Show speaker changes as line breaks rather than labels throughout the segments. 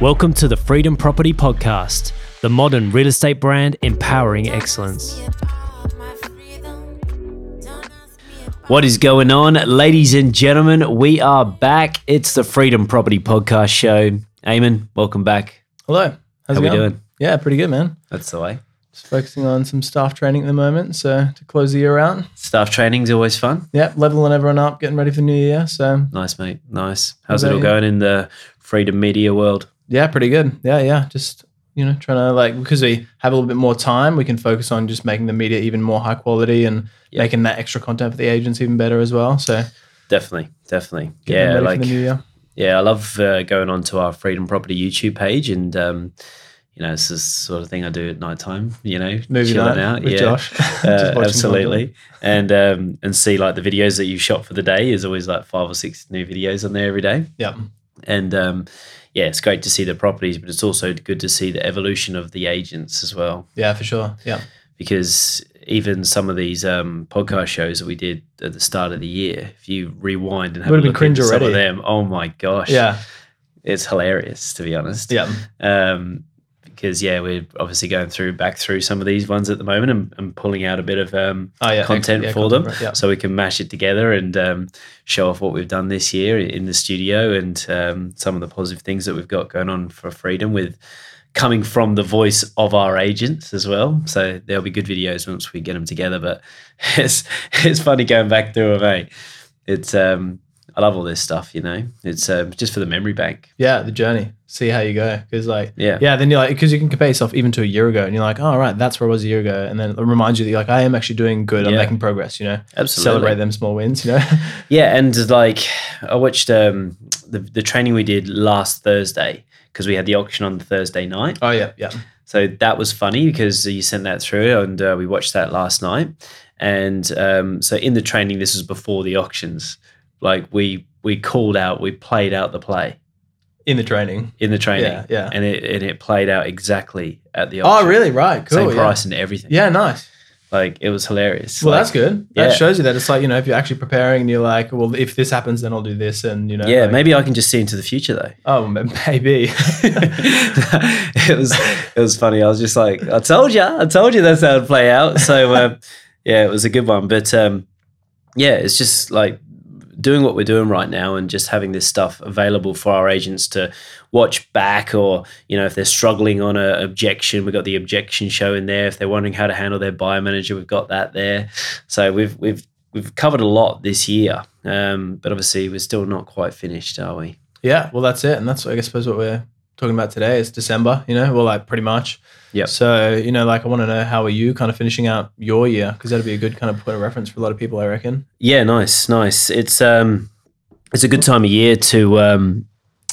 Welcome to the Freedom Property Podcast, the modern real estate brand empowering excellence. What is going on, ladies and gentlemen? We are back. It's the Freedom Property Podcast show. Aimon, welcome back.
Hello. How's
How
it
we
going?
doing?
Yeah, pretty good, man.
That's the way.
Just focusing on some staff training at the moment. So to close the year out.
Staff training's always fun.
Yeah, leveling everyone up, getting ready for the new year. So
Nice, mate. Nice. How's it all going in the freedom media world?
Yeah, pretty good. Yeah, yeah. Just you know, trying to like because we have a little bit more time, we can focus on just making the media even more high quality and
Yeah.
making that extra content for the agents even better as well. So
Definitely, definitely. Yeah, like
the new year.
Yeah, I love uh, going on to our Freedom Property YouTube page, and um, you know, it's the sort of thing I do at night time. You know,
Movie
chilling out.
with
yeah,
Josh.
Uh, absolutely. And um, and see like the videos that you shot for the day. Is always like five or six new videos on there every day,
Yeah.
And um, yeah, it's great to see the properties, but it's also good to see the evolution of the agents as well,
Yeah, for sure. Yeah.
because even some of these um, podcast shows that we did at the start of the year, if you rewind and have a look into some of them, oh my gosh,
Yeah.
it's hilarious to be honest.
Yeah.
Um, because yeah, we're obviously going through back through some of these ones at the moment and, and pulling out a bit of um,
Oh yeah.
content
yeah,
for
content
them,
Yeah.
so we can mash it together and um, show off what we've done this year in the studio and um, some of the positive things that we've got going on for freedom with coming from the voice of our agents as well. So there'll be good videos once we get them together. But it's it's funny going back through them. Eh? It's um, I love all this stuff. You know, it's um, just for the memory bank.
Yeah, the journey. See how you go. Because like
Yeah.
Yeah, then you're like, because you can compare yourself even to a year ago, and you're like, oh, right, that's where I was a year ago, and then it reminds you that you're like, I am actually doing good. I'm
Yeah.
making progress. You know,
Absolutely.
celebrate them small wins. You know,
Yeah, and like I watched um, the the training we did last Thursday because we had the auction on the Thursday night.
oh yeah, yeah,
So that was funny because you sent that through, and uh, we watched that last night. And um, so in the training, this was before the auctions. Like we we called out, we played out the play
in the training.
in the training,
Yeah, yeah.
and it and it played out exactly at the auction.
Oh, really? Right. Cool.
Same
yeah.
price and everything.
Yeah, nice.
like it was hilarious.
Well,
Like,
that's good. That
yeah.
shows you that it's like you know if you're actually preparing and you're like, well, if this happens, then I'll do this, and you know,
Yeah,
like,
maybe I can just see into the future though.
Oh, m- maybe.
it was it was funny. I was just like, I told you, I told you that's how it'd play out. So um, yeah, it was a good one. But um, yeah, it's just like doing what we're doing right now and just having this stuff available for our agents to watch back or you know if they're struggling on a objection we've got the objection show in there. If they're wondering how to handle their buyer manager we've got that there. So we've we've we've covered a lot this year um, but obviously we're still not quite finished are we?
Yeah. Well, that's it, and that's what I guess suppose what we're talking about today It's December. You know, well, like pretty much.
Yeah.
So you know, like I want to know how are you kind of finishing out your year because that'd be a good kind of point of reference for a lot of people, I reckon.
Yeah, nice, nice. It's um, it's a good time of year to um,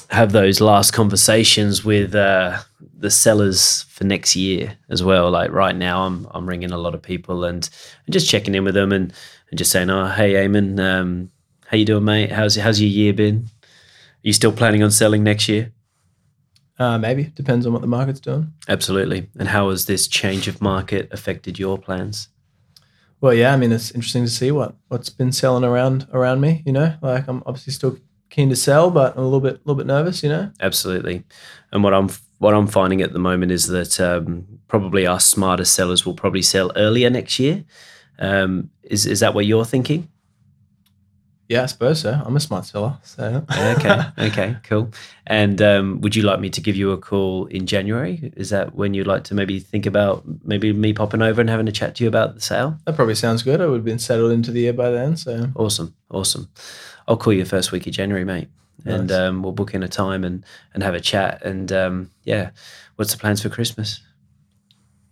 have those last conversations with uh, the sellers for next year as well. Like right now, I'm I'm ringing a lot of people and, and just checking in with them and, and just saying, oh, hey, Aimon, um, how you doing, mate? How's how's your year been? Are you still planning on selling next year?
Uh, maybe depends on what the market's doing.
Absolutely. And how has this change of market affected your plans?
Well, yeah, I mean, it's interesting to see what what's been selling around around me. You know, like I'm obviously still keen to sell, but I'm a little bit a little bit nervous. You know.
Absolutely. And what I'm what I'm finding at the moment is that um, probably our smarter sellers will probably sell earlier next year. Um, is is that what you're thinking?
Yeah, I suppose so. I'm a smart seller, so
Okay, okay, cool. And um, would you like me to give you a call in January? Is that when you'd like to maybe think about maybe me popping over and having a chat to you about the sale?
that probably sounds good. I would have been settled into the year by then. So
Awesome, awesome. I'll call you first week of January, mate, and
Nice.
um, we'll book in a time and and have a chat. And um, yeah, what's the plans for Christmas?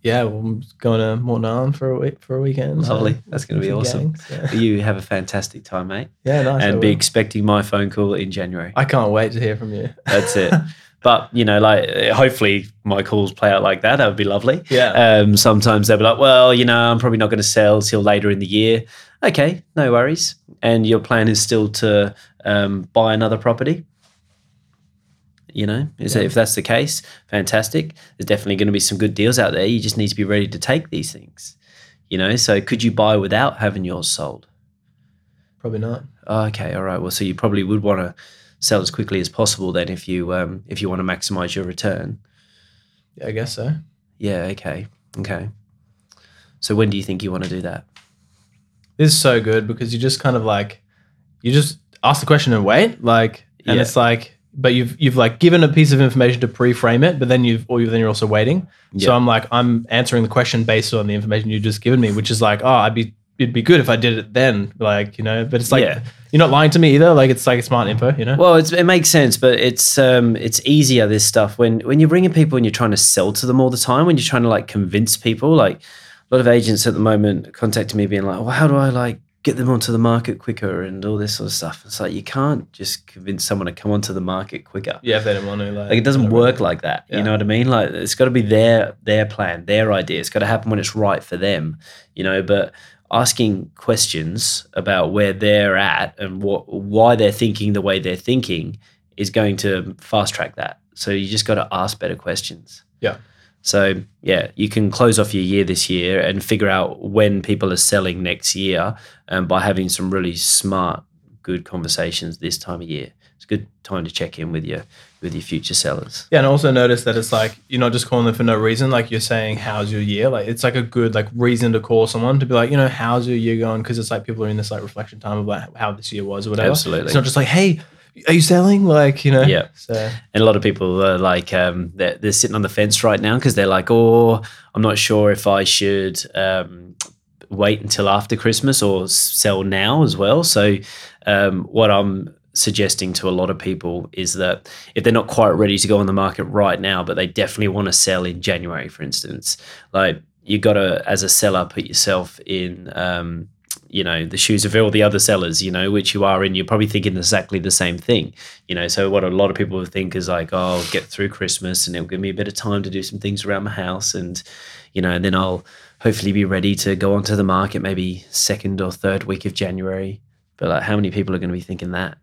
Yeah, we're going to Moreton Island for a week for a weekend. so
Lovely. That's gonna be awesome.
gang, so-
You have a fantastic time, mate,
Yeah, nice.
And be expecting my phone call in January.
I can't wait to hear from you.
That's it. But you know, like hopefully my calls play out like that. That would be lovely.
yeah.
Um, sometimes they'll be like, well, you know, I'm probably not going to sell till later in the year. Okay, no worries. And your plan is still to um, buy another property. You know, is
Yeah.
if that's the case, fantastic. There's definitely going to be some good deals out there. You just need to be ready to take these things. You know, so could you buy without having yours sold?
Probably not.
Oh, okay, all right. Well, so you probably would want to sell as quickly as possible. Then, if you um, if you want to maximize your return.
Yeah, I guess so.
Yeah. Okay. Okay. So when do you think you want to do that?
This is so good because you just kind of like you just ask the question and wait, like, and
Yeah.
it's like, but you've you've like given a piece of information to pre-frame it, but then you've or you then you're also waiting. So I'm like, I'm answering the question based on the information you've just given me, which is like, oh, I'd be it'd be good if I did it then, like you know. But it's like
Yeah.
you're not lying to me either. Like it's like smart info, you know.
Well, it's, it makes sense, but it's um, it's easier this stuff when when you're bringing people and you're trying to sell to them all the time. When you're trying to like convince people, like a lot of agents at the moment contacting me, being like, "Well, how do I like get them onto the market quicker and all this sort of stuff?" It's like you can't just convince someone to come onto the market quicker.
yeah, if they don't want to, like,
Like it doesn't work like that.
Yeah.
You know what I mean? Like it's got to be their their plan, their idea. It's got to happen when it's right for them. You know, but asking questions about where they're at and what why they're thinking the way they're thinking is going to fast track that. So you just got to ask better questions.
Yeah.
So yeah, you can close off your year this year and figure out when people are selling next year, um, by having some really smart, good conversations this time of year. It's a good time to check in with your with your future sellers.
Yeah, and also notice that it's like you're not just calling them for no reason. Like you're saying, "How's your year?" Like it's like a good like reason to call someone to be like, you know, "How's your year going?" Because it's like people are in this like reflection time of like how this year was or whatever.
Absolutely.
It's not just like, "Hey, are you selling?" Like you know.
Yeah.
So
And a lot of people are like, um, they're, they're sitting on the fence right now because they're like, oh, I'm not sure if I should um, wait until after Christmas or sell now as well. So, um, what I'm suggesting to a lot of people is that if they're not quite ready to go on the market right now, but they definitely want to sell in January, for instance, like you got to, as a seller, put yourself in. You know the shoes of all the other sellers you know which you are in you're probably thinking exactly the same thing you know. So what a lot of people would think is like oh I'll get through christmas and it'll give me a bit of time to do some things around my house and you know and then i'll hopefully be ready to go onto the market maybe second or third week of january. But like how many people are going to be thinking that?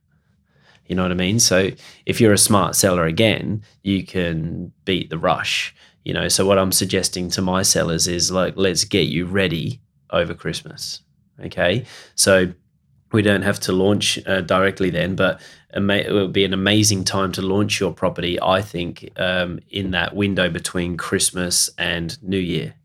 You know what i mean? So if you're a smart seller again you can beat the rush you know. So what i'm suggesting to my sellers is like let's get you ready over christmas okay so we don't have to launch uh, directly then, but it would be an amazing time to launch your property. I think um, in that window between Christmas and New Year,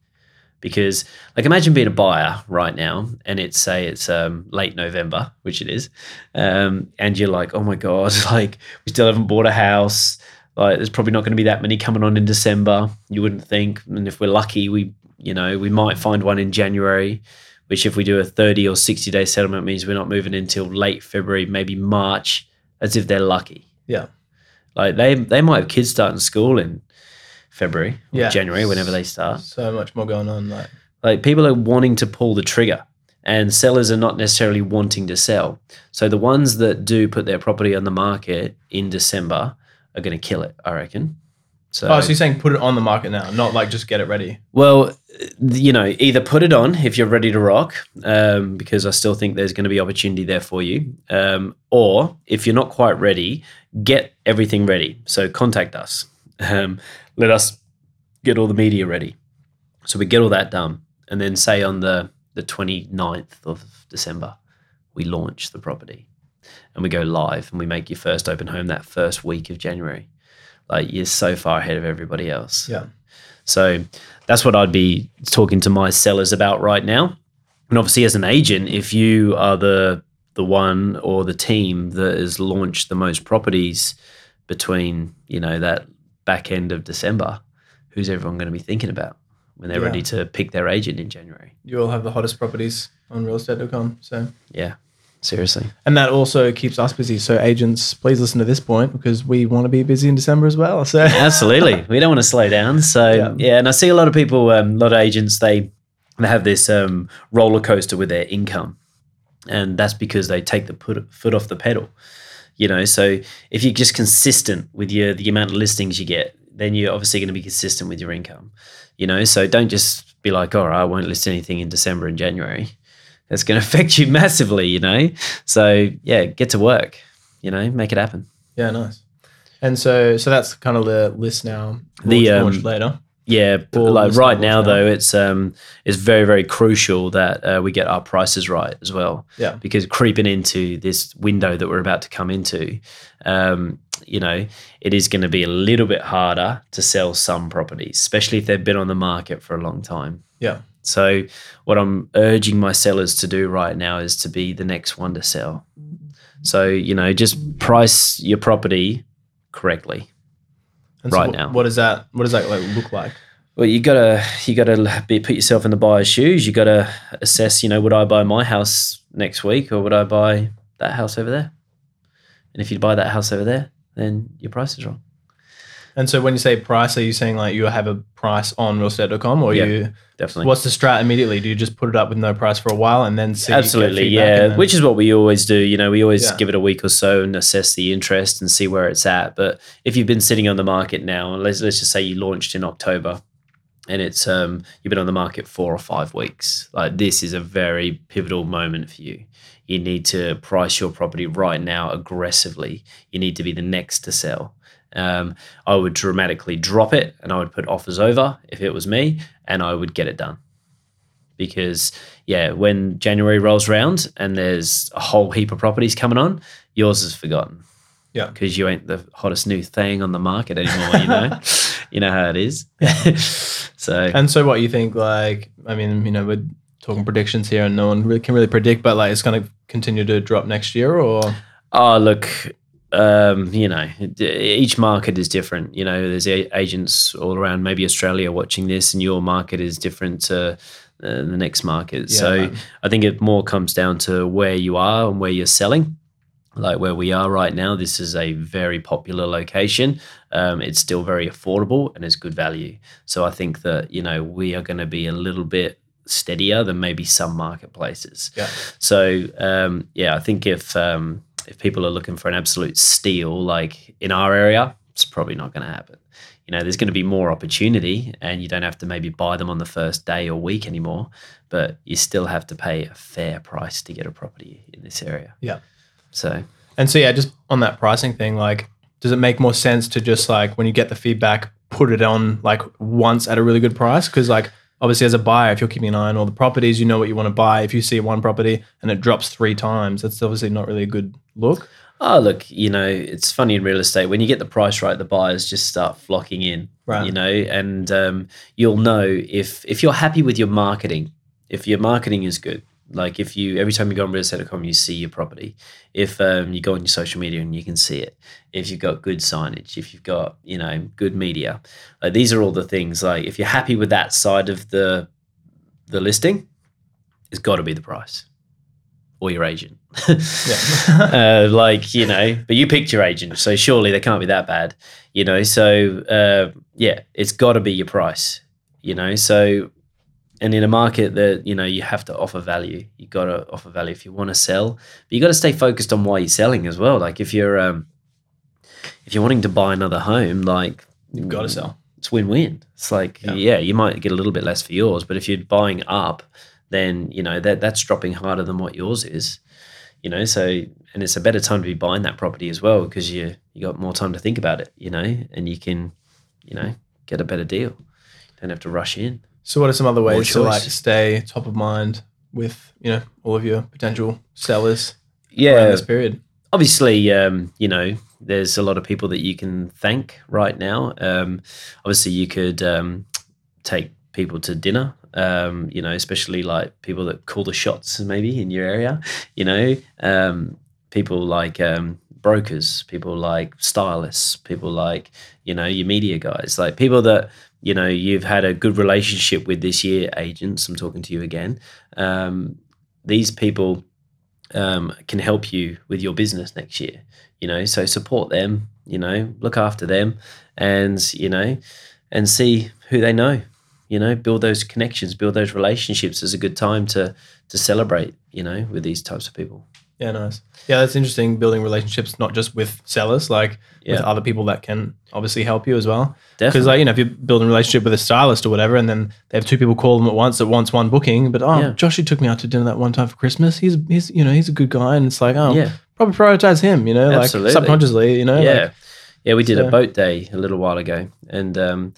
because like imagine being a buyer right now, and it's say it's um, late November, which it is, um, and you're like, oh my god, like we still haven't bought a house. Like there's probably not going to be that many coming on in December. You wouldn't think, and if we're lucky, we you know we might find one in January which if we do a 30 or 60 day settlement means we're not moving until late February, maybe March, as if they're lucky.
yeah,
Like they they might have kids starting school in February or
Yeah.
January, whenever they start.
so much more going on. Like
Like people are wanting to pull the trigger and sellers are not necessarily wanting to sell. So the ones that do put their property on the market in December are going to kill it, I reckon. So,
oh, so you're saying put it on the market now, not like just get it ready.
Well, you know, either put it on if you're ready to rock, um, because I still think there's going to be opportunity there for you, um, or if you're not quite ready, get everything ready. So contact us. Um, let us get all the media ready. So we get all that done, and then say on the the 29th of December, we launch the property, and we go live, and we make your first open home that first week of January. Like you're so far ahead of everybody else.
Yeah.
So that's what I'd be talking to my sellers about right now. And obviously, as an agent, if you are the the one or the team that has launched the most properties between you know that back end of December, who's everyone going to be thinking about when they're
Yeah.
ready to pick their agent in January?
You all have the hottest properties on realestate.com. So
Yeah, seriously.
and that also keeps us busy. So agents, please listen to this point because we want to be busy in December as well. So
Absolutely, we don't want to slow down. So
Yeah.
yeah, and I see a lot of people, um, a lot of agents, they they have this um, roller coaster with their income, and that's because they take the put, foot off the pedal. You know, so if you're just consistent with your the amount of listings you get, then you're obviously going to be consistent with your income. You know, so don't just be like, all right, I won't list anything in December and January. That's going to affect you massively. You know, so yeah, get to work. You know, make it happen.
Yeah, nice. And so, so that's kind of the list now.
The, um,
later.
Yeah, but like right now
now.
though, it's um it's very very crucial that uh, we get our prices right as well.
Yeah.
because creeping into this window that we're about to come into, um, you know, it is going to be a little bit harder to sell some properties, especially if they've been on the market for a long time.
Yeah.
So, what I'm urging my sellers to do right now is to be the next one to sell. So, you know, just price your property correctly.
And
Right
what,
now.
what does that what does that like look like?
Well, you gotta you gotta be, put yourself in the buyer's shoes. You gotta assess. You know, would I buy my house next week or would I buy that house over there? And if you buy that house over there, then your price is wrong.
And so when you say price, are you saying like you have a price on realestate.com or
Yeah,
you
Definitely.
what's the strat immediately? Do you just put it up with no price for a while and then see
Absolutely, yeah.
then-
Which is what we always do. You know, we always
Yeah.
give it a week or so and assess the interest and see where it's at. But if you've been sitting on the market now, let's let's just say you launched in October, and it's um you've been on the market four or five weeks. Like this is a very pivotal moment for you. You need to price your property right now aggressively. You need to be the next to sell. Um, I would dramatically drop it and I would put offers over if it was me, and I would get it done because yeah, when January rolls round and there's a whole heap of properties coming on, yours is forgotten.
Yeah.
because you ain't the hottest new thing on the market anymore. You know, you know how it is. so
And so what you think like I mean, you know, we're talking predictions here and no one really can really predict, but like it's gonna continue to drop next year or
Oh, look, um, you know, each market is different. You know, there's a- agents all around, maybe Australia watching this, and your market is different to uh, the next market.
Yeah,
so
man.
I think it more comes down to where you are and where you're selling. Like where we are right now, this is a very popular location. Um, it's still very affordable and it's good value. So I think that, you know, we are going to be a little bit steadier than maybe some marketplaces.
Yeah.
So um, yeah, I think if um, if people are looking for an absolute steal, like in our area, it's probably not going to happen. You know, there's going to be more opportunity, and you don't have to maybe buy them on the first day or week anymore, but you still have to pay a fair price to get a property in this area.
Yeah.
So
And so yeah, just on that pricing thing, like does it make more sense to just like when you get the feedback, put it on like once at a really good price? Because like obviously as a buyer, if you're keeping an eye on all the properties, you know what you want to buy. If you see one property and it drops three times, that's obviously not really a good look.
Oh, look, you know, it's funny in real estate when you get the price right, the buyers just start flocking in,
Right.
you know, and um, you'll know if if you're happy with your marketing, if your marketing is good. Like if you every time you go on realestate.com, you see your property. If um, you go on your social media and you can see it. If you've got good signage, if you've got you know good media, like these are all the things. Like if you're happy with that side of the the listing, it's got to be the price or your agent. Uh, like you know, but you picked your agent, so surely they can't be that bad, you know. So uh, yeah, it's got to be your price, you know. So and in a market that you know you have to offer value, you got to offer value if you want to sell, but you got to stay focused on why you're selling as well. Like if you're um, if you're wanting to buy another home, like
You've got to sell.
it's win-win. It's like
Yeah.
yeah. you might get a little bit less for yours, but if you're buying up, then you know that that's dropping harder than what yours is. You know, so and it's a better time to be buying that property as well because you you got more time to think about it. You know, and you can you know get a better deal. Don't have to rush in.
So what are some other ways to like stay top of mind with, you know, all of your potential sellers
Yeah,
this period?
obviously, um, you know, there's a lot of people that you can thank right now. Um, obviously, you could um, take people to dinner. Um, you know, especially like people that call the shots, maybe in your area. You know, um, people like um, brokers, people like stylists, people like you know your media guys, like people that you know you've had a good relationship with this year. Agents, I'm talking to you again. Um, these people um, can help you with your business next year. You know, so support them. You know, look after them, and you know, and see who they know. You know, build those connections, build those relationships. Is a good time to to celebrate. You know, with these types of people.
Yeah, nice. Yeah, that's interesting. Building relationships not just with sellers, like with other people that can obviously help you as well. Because like you know, if you're building a relationship with a stylist or whatever, and then they have two people call them at once that wants one booking, but oh,
Yeah.
Josh, he took me out to dinner that one time for Christmas. He's he's you know he's a good guy, and it's like oh
yeah,
probably prioritize him. You know,
Absolutely.
like subconsciously, you know,
yeah,
like,
yeah. We did
so-
a boat day a little while ago, and um,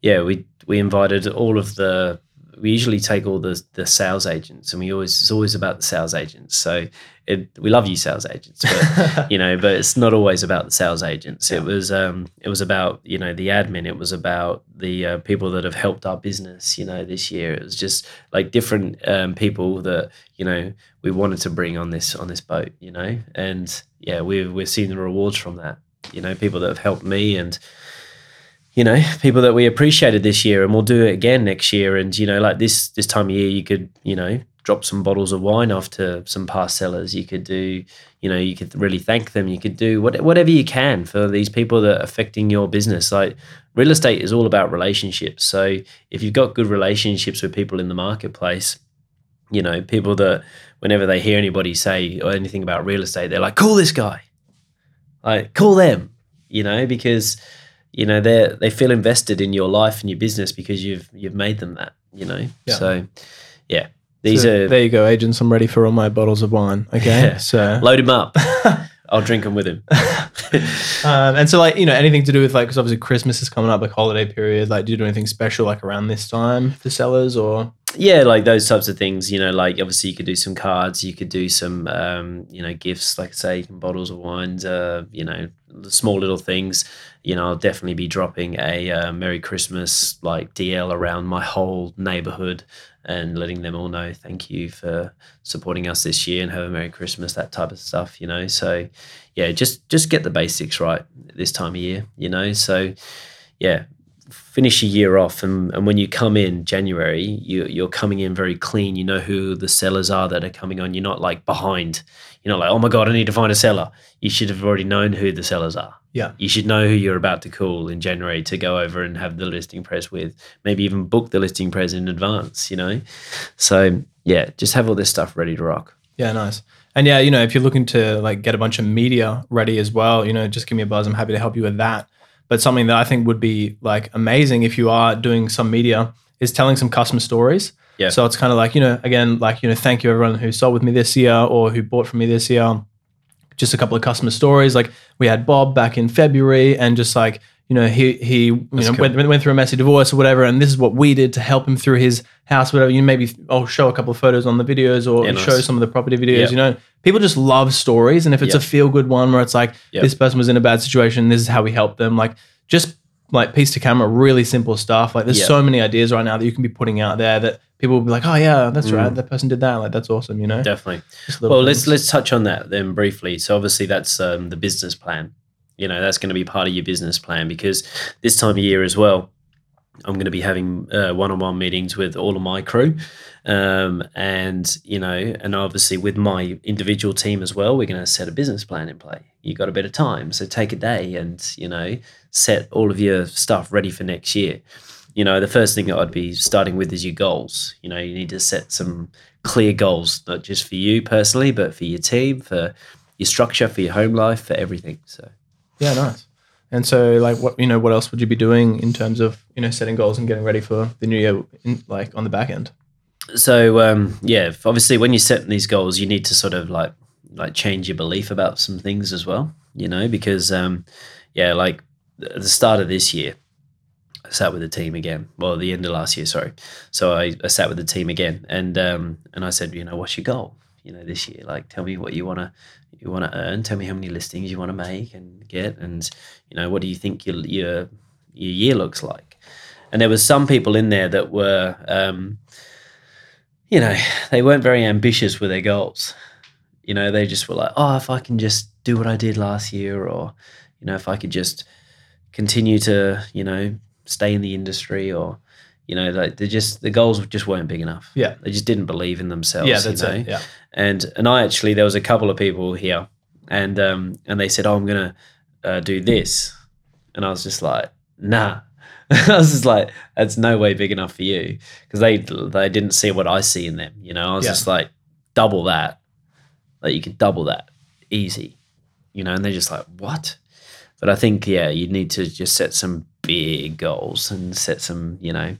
yeah, we we invited all of the we usually take all the the sales agents and we always it's always about the sales agents. So it we love you sales agents but you know but it's not always about the sales agents. It was um it was about you know the admin. It was about the uh, people that have helped our business you know this year. It was just like different um, people that you know we wanted to bring on this on this boat you know? And yeah we've we're seeing the rewards from that you know people that have helped me and you know people that we appreciated this year and we'll do it again next year. And you know like this this time of year you could you know drop some bottles of wine off to some past sellers you could do you know you could really thank them. You could do what, whatever you can for these people that are affecting your business. Like real estate is all about relationships. So if you've got good relationships with people in the marketplace you know people that whenever they hear anybody say or anything about real estate they're like call this guy. Like call them you know because you know they they feel invested in your life and your business because you've you've made them that you know
Yeah.
so yeah these
So
are
there you go, agents. I'm ready for all my bottles of wine. Okay,
Yeah.
so
load him up i'll drink them with him
um, and so like you know anything to do with like because obviously Christmas is coming up, like holiday period. Like, do you do anything special like around this time for sellers or?
yeah like those types of things you know like obviously you could do some cards you could do some um you know gifts like I say bottles of wines uh you know the small little things you know i'll definitely be dropping a uh, merry christmas like dl around my whole neighborhood and letting them all know thank you for supporting us this year and have a merry christmas that type of stuff you know? So yeah just just get the basics right this time of year you know? So yeah finish a year off and, and when you come in january you, you're coming in very clean. You know who the sellers are that are coming on. You're not like behind you're not like oh my god i need to find a seller you should have already known who the sellers are
Yeah.
you should know who you're about to call in january to go over and have the listing press with maybe even book the listing press in advance you know so yeah just have all this stuff ready to rock
Yeah, nice. And yeah, you know, if you're looking to like get a bunch of media ready as well, you know, just give me a buzz. I'm happy to help you with that. But something that I think would be like amazing if you are doing some media is telling some customer stories.
Yeah.
So it's kind of like, you know, again, like, you know, thank you everyone who sold with me this year or who bought from me this year. Just a couple of customer stories. Like we had Bob back in February and just like, you know, he he you know
cool.
went, went through a messy divorce or whatever, and this is what we did to help him through his house, whatever. You know, maybe I'll show a couple of photos on the videos or
Yeah, nice.
show some of the property videos.
Yep.
You know, people just love stories, and if it's a feel good one where it's like
Yep.
this person was in a bad situation, this is how we helped them. Like just like piece to camera, really simple stuff. Like there's
Yep.
so many ideas right now that you can be putting out there that people will be like, oh yeah, that's
Mm.
right, that person did that. Like that's awesome. You know,
definitely Well, let's let's touch on that then briefly. So obviously that's um, the business plan. You know, that's going to be part of your business plan because this time of year as well, I'm going to be having uh, one-on-one meetings with all of my crew, um, and you know, and obviously with my individual team as well, we're going to set a business plan in play. You got a bit of time, so take a day and you know set all of your stuff ready for next year. You know, the first thing that I'd be starting with is your goals. You know, you need to set some clear goals, not just for you personally, but for your team, for your structure, for your home life, for everything. So.
Yeah, nice. And so, like, what you know, what else would you be doing in terms of you know setting goals and getting ready for the new year, in, like on the back end?
so um, yeah, obviously when you set these goals, you need to sort of like like change your belief about some things as well. You know, because um, yeah, like at the start of this year, sat with the team again. Well, the end of last year, sorry. So I, I sat with the team again, and um, and I said, you know, what's your goal? You know, this year, like, tell me what you wanna you wanna earn. Tell me how many listings you wanna make and get, and you know, what do you think your your your year looks like? And there was some people in there that were. Um, you know, they weren't very ambitious with their goals. You know, they just were like, oh, if I can just do what I did last year, or, you know, if I could just continue to, you know, stay in the industry, or, you know, like they just, the goals just weren't big enough.
Yeah.
They just didn't believe in themselves.
yeah, that's
you know?
it. Yeah,
and and I actually there was a couple of people here, and um and they said, "Oh, I'm gonna uh, do this," and I was just like, "Nah." I was just like, "That's no way big enough for you," because they they didn't see what I see in them. You know, I was
Yeah.
just like, "Double that, like you could double that, easy," you know, and they're just like, "What?" But I think yeah, you need to just set some big goals and set some you know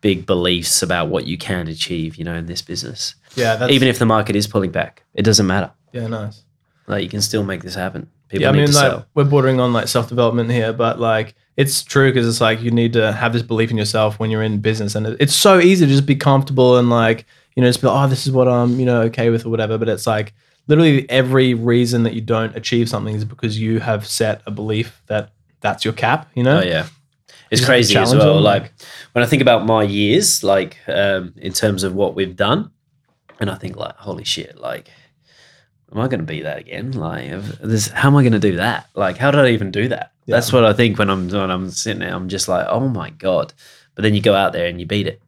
big beliefs about what you can achieve. You know, in this business
yeah. That's
even if the market is pulling back, it doesn't matter.
yeah, nice.
Like you can still make this happen. People
yeah, I
need
mean,
to
like
sell.
we're bordering on like self development here, but like it's true because it's like you need to have this belief in yourself when you're in business, and it's so easy to just be comfortable and like you know just be like, oh, this is what I'm you know okay with or whatever. But it's like literally every reason that you don't achieve something is because you have set a belief that that's your cap. You know?
Oh yeah, it's crazy as well. Like when I think about my years, like um, in terms of what we've done, and I think like, holy shit, like, am I going to be that again? Like, this, how am I going to do that? Like, how did I even do that?
Yeah.
That's what I think when I'm when I'm sitting there. I'm just like, oh my god. But then you go out there and you beat it.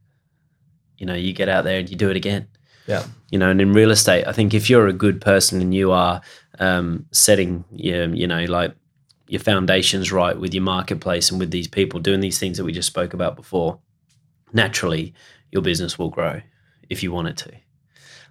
You know, you get out there and you do it again.
Yeah.
You know, and in real estate, I think if you're a good person and you are um, setting, you know, like your foundations right with your marketplace and with these people doing these things that we just spoke about before, naturally your business will grow if you want it to.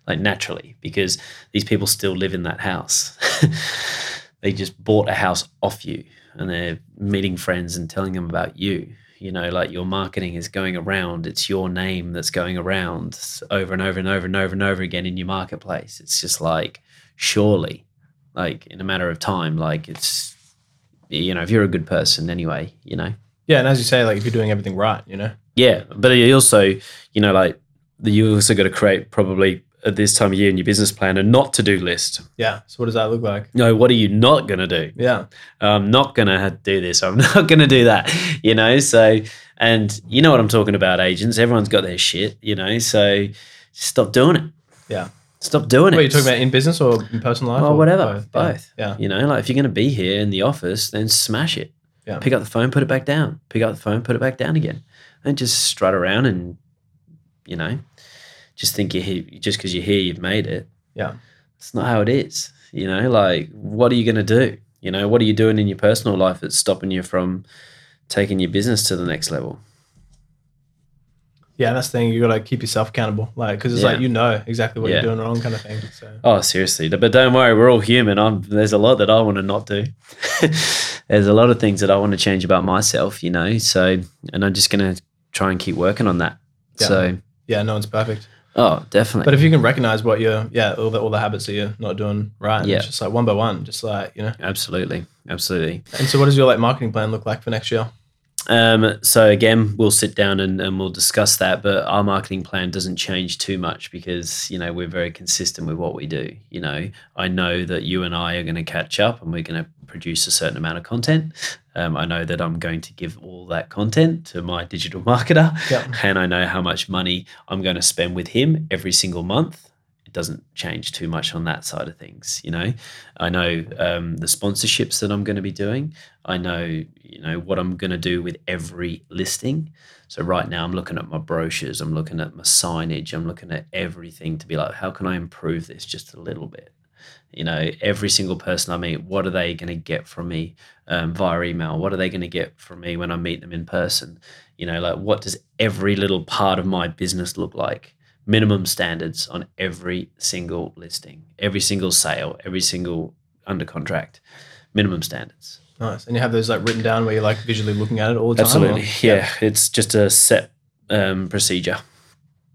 Like naturally, because these people still live in that house. they just bought a house off you and they're meeting friends and telling them about you. You know, like your marketing is going around. It's your name that's going around over and over and over and over and over again in your marketplace. It's just like, surely, like in a matter of time, like it's, you know, if you're a good person anyway, you know,
Yeah, and as you say, like if you're doing everything right, you know.
yeah, but you also, you know, like you also got to create probably at this time of year in your business plan a not to do list.
Yeah. So what does that look like?
No, what are you not going to do?
Yeah.
I'm not going to do this. I'm not going to do that. You know, so and you know what I'm talking about, agents. Everyone's got their shit. You know, so stop doing it.
Yeah.
Stop doing it.
What are you talking about in business or in personal life?
Oh,
or
whatever,
Yeah.
both.
Yeah.
You know, like if you're going to be here in the office, then smash it.
Yeah.
Pick up the phone, put it back down. Pick up the phone, put it back down again. And just strut around and, you know, just think you're here, just because you're here, you've made it.
Yeah.
It's not how it is. You know, like, what are you going to do? You know, what are you doing in your personal life that's stopping you from taking your business to the next level?
Yeah, that's the thing. You got to keep yourself accountable, like because it's
Yeah.
like you know exactly what
Yeah.
you're doing wrong, kind of thing. So
Oh, seriously. But don't worry, we're all human. I'm, there's a lot that I want to not do. there's a lot of things that I want to change about myself, you know. So, and I'm just going to try and keep working on that.
Yeah.
So,
yeah, no one's perfect.
oh, definitely.
But if you can recognize what you're, yeah, all the all the habits that you're not doing right,
Yeah.
it's just like one by one, just like you know.
absolutely. Absolutely.
And so, what does your like marketing plan look like for next year?
Um, so again, we'll sit down and, and we'll discuss that. But our marketing plan doesn't change too much because you know we're very consistent with what we do. You know, I know that you and I are going to catch up and we're going to produce a certain amount of content. Um, I know that I'm going to give all that content to my digital marketer,
Yeah.
and I know how much money I'm going to spend with him every single month. Doesn't change too much on that side of things. You know, I know um, the sponsorships that I'm going to be doing. I know, you know, what I'm going to do with every listing. So right now I'm looking at my brochures, I'm looking at my signage, I'm looking at everything to be like, how can I improve this just a little bit? You know, every single person I meet, what are they going to get from me um, via email? What are they going to get from me when I meet them in person? You know, like what does every little part of my business look like? Minimum standards on every single listing, every single sale, every single under contract, minimum standards.
Nice. And you have those like written down where you're like visually looking at it all the time.
Absolutely.
or-
Yeah. It's just a set um, procedure.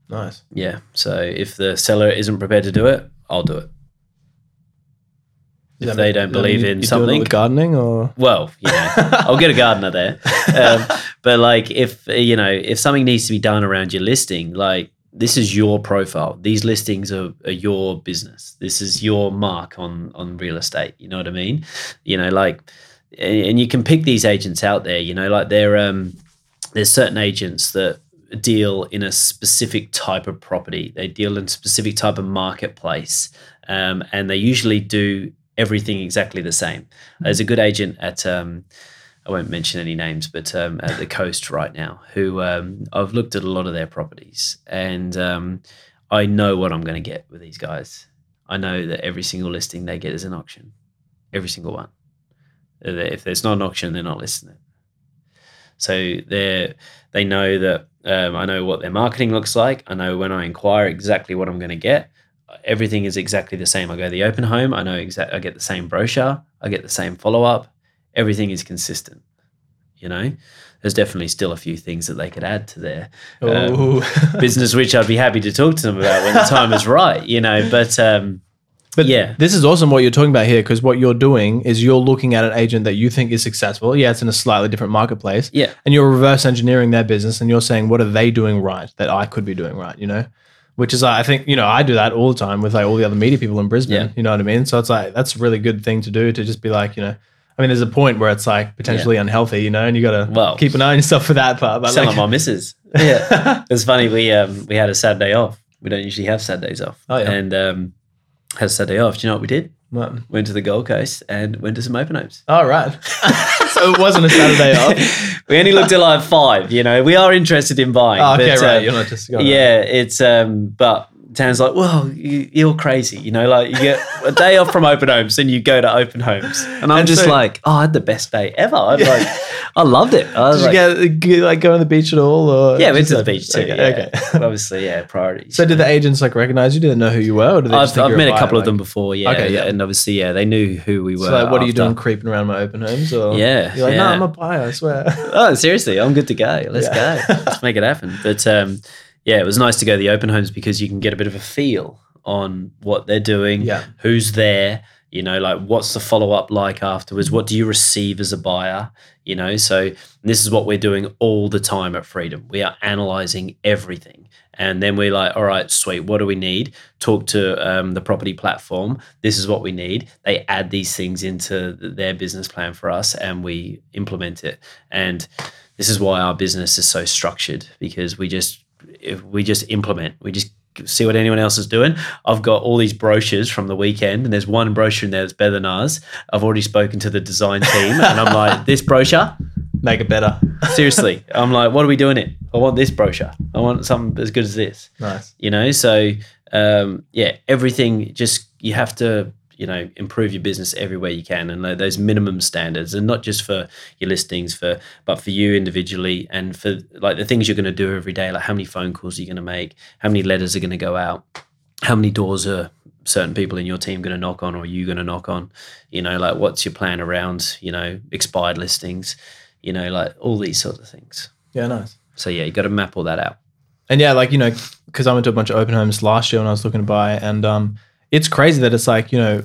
Nice.
Yeah. So if the seller isn't prepared to do it, I'll do it.
Does
If they
mean-
don't
does that mean
believe in something,
gardening or
well, you know, I'll get a gardener there. Um, but like, if you know, if something needs to be done around your listing, like this is your profile. These listings are, are your business. This is your mark on on real estate. You know what I mean? You know, like, and and you can pick these agents out there. You know, like they're um, there's certain agents that deal in a specific type of property. They deal in a specific type of marketplace, um, and they usually do everything exactly the same. There's a good agent at um, I won't mention any names, but um, at the coast right now, who um, I've looked at a lot of their properties, and um, I know what I'm going to get with these guys. I know that every single listing they get is an auction, every single one. If there's not an auction, they're not listing it. So they they know that um, I know what their marketing looks like. I know when I inquire exactly what I'm going to get. Everything is exactly the same. I go to the open home. I know exact. I get the same brochure. I get the same follow up. Everything is consistent. You know, there's definitely still a few things that they could add to their um, business, which I'd be happy to talk to them about when the time is right. You know, but um,
But
Yeah.
this is awesome what you're talking about here because what you're doing is you're looking at an agent that you think is successful. Yeah, it's in a slightly different marketplace.
Yeah.
And you're reverse engineering their business and you're saying, what are they doing right that I could be doing right, you know? Which is, I think, you know, I do that all the time with like all the other media people in Brisbane.
Yeah.
You know what I mean? So it's like, that's a really good thing to do to just be like, you know, I mean, there's a point where it's like potentially unhealthy, you know, and you got to
Well-
keep an eye on yourself for that part. But
Sound
like,
like my misses. Yeah. it's funny. We um we had a Saturday off. We don't usually have Saturdays off.
Oh, yeah.
And um had a Saturday off. Do you know what we did?
What?
Went to the Gold Coast and went to some open oaks.
Oh right, so it wasn't a Saturday off.
we only looked at like five. You know, we are interested in buying.
Oh, okay,
but,
right.
uh,
You're not just going
yeah, it's um, but Dan's like, well, you, you're crazy, you know, like you get a day off from open homes and you go to open homes, and I'm
And
just
so-
like, oh, I had the best day ever. I like, I loved it. I was
Did you
like,
get, get like go on the beach at all? Or
yeah, went
just
to the beach too.
Okay.
yeah.
okay.
obviously, yeah, priorities.
so did the agents like recognize you? Did they know who you were? Or did they
I've, I've met a couple of them before, yeah,
Okay, yeah.
and obviously, yeah, they knew who we were.
So like, what are you
after.
doing creeping around my open homes? Or
Yeah,
you're like, no. I'm a buyer. I swear.
Oh, seriously, I'm good to go. Let's
Yeah.
go. Let's make it happen. But um, yeah, it was nice to go to the open homes because you can get a bit of a feel on what they're doing,
Yeah.
who's there, you know, like what's the follow up like afterwards? What do you receive as a buyer? You know, so this is what we're doing all the time at Freedom. We are analyzing everything. And then we're like, all right, sweet. What do we need? Talk to um, the property platform. This is what we need. They add these things into their business plan for us and we implement it. And this is why our business is so structured because we just if we just implement. We just see what anyone else is doing. I've got all these brochures from the weekend, and there's one brochure in there that's better than ours. I've already spoken to the design team, and I'm like, this brochure,
Make it better.
seriously. I'm like, what are we doing it? I want this brochure. I want something as good as this.
Nice.
You know, so um, yeah, everything just you have to you know improve your business everywhere you can and those minimum standards and not just for your listings for but for you individually and for like the things you're going to do every day like how many phone calls are you going to make how many letters are going to go out how many doors are certain people in your team going to knock on or are you going to knock on you know like what's your plan around you know expired listings you know like all these sorts of things
Yeah, nice.
so yeah you got to map all that out
And yeah, like you know, because I went to a bunch of open homes last year when I was looking to buy, and um, it's crazy that it's like you know,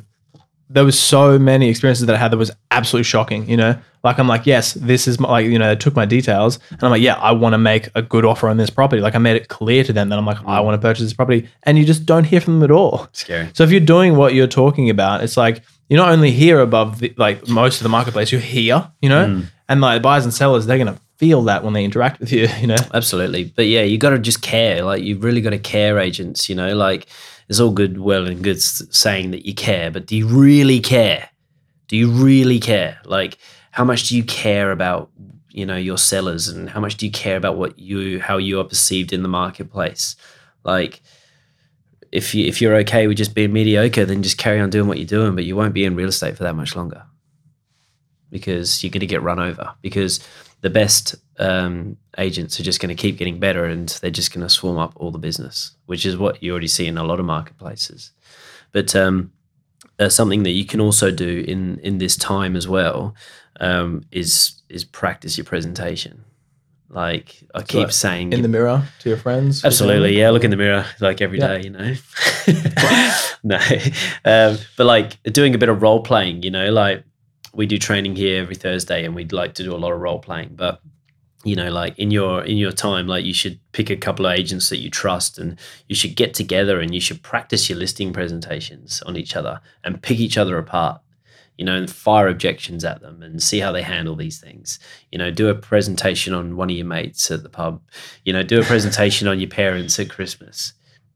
there was so many experiences that I had that was absolutely shocking. You know, like I'm like, yes, this is my, like you know, they took my details, and I'm like, yeah, I want to make a good offer on this property. Like I made it clear to them that I'm like, I want to purchase this property, and you just don't hear from them at all.
scary
So if you're doing what you're talking about, it's like you're not only here above the, like most of the marketplace, you're here, you know, mm. and like buyers and sellers, they're gonna feel that when they interact with you, you know.
Absolutely. But yeah, you got to just care. Like, you've really got to care, agents. You know, like, it's all good, well, and good saying that you care, but do you really care? Do you really care? Like, how much do you care about, you know, your sellers and how much do you care about what you, how you are perceived in the marketplace? Like, if you if you're okay with just being mediocre, then just carry on doing what you're doing, but you won't be in real estate for that much longer because you're going to get run over because the best um, agents are just going to keep getting better and they're just going to swarm up all the business, which is what you already see in a lot of marketplaces. But um, uh, something that you can also do in in this time as well um, is is practice your presentation. Like I keep
like
saying,
In the mirror to your friends.
Absolutely, yeah. Look in the mirror like every
Yeah.
day, you know. no, um, but like doing a bit of role playing, you know, like we do training here every Thursday, and we'd like to do a lot of role playing. But you know, like in your in your time, like you should pick a couple of agents that you trust, and you should get together and you should practice your listing presentations on each other and pick each other apart. You know, and fire objections at them and see how they handle these things. You know, do a presentation on one of your mates at the pub you know, do a presentation on your parents at Christmas.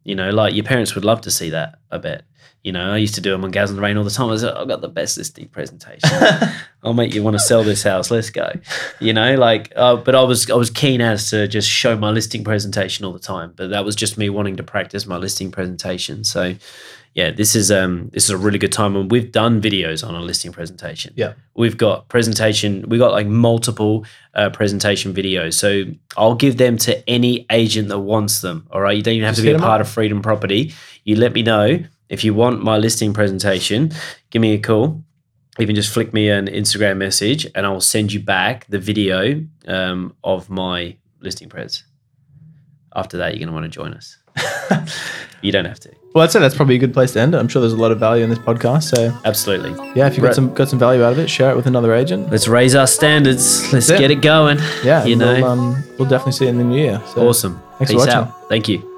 You know, like your parents would love to see that, I bet. You know, I used to do them on Gaz and the Rain all the time. I was like, I've got the best listing presentation. I'll make you want to sell this house. Let's go. You know, like, uh, but I was I was keen as to just show my listing presentation all the time. But that was just me wanting to practice my listing presentation. So, yeah, this is um this is a really good time, and we've done videos on a listing presentation.
Yeah.
we've got presentation. We got like multiple uh, presentation videos. So I'll give them to any agent that wants them. All right, you don't even have
Just
to be a part
up.
of Freedom Property. You let me know if you want my listing presentation. Give me a call. Even just flick me an Instagram message, and I will send you back the video um, of my listing pres. After that, you're going to want to join us. you don't have to.
Well, I'd say that's probably a good place to end it. I'm sure there's a lot of value in this podcast. So
Absolutely.
yeah, if you
Right.
got some got some value out of it, share it with another agent.
Let's raise our standards. Let's
That's it.
get it going.
Yeah,
You
and
know.
we'll, um, we'll definitely see you in the new year. So
awesome.
Thanks for
Peace
watching.
out. Thank you.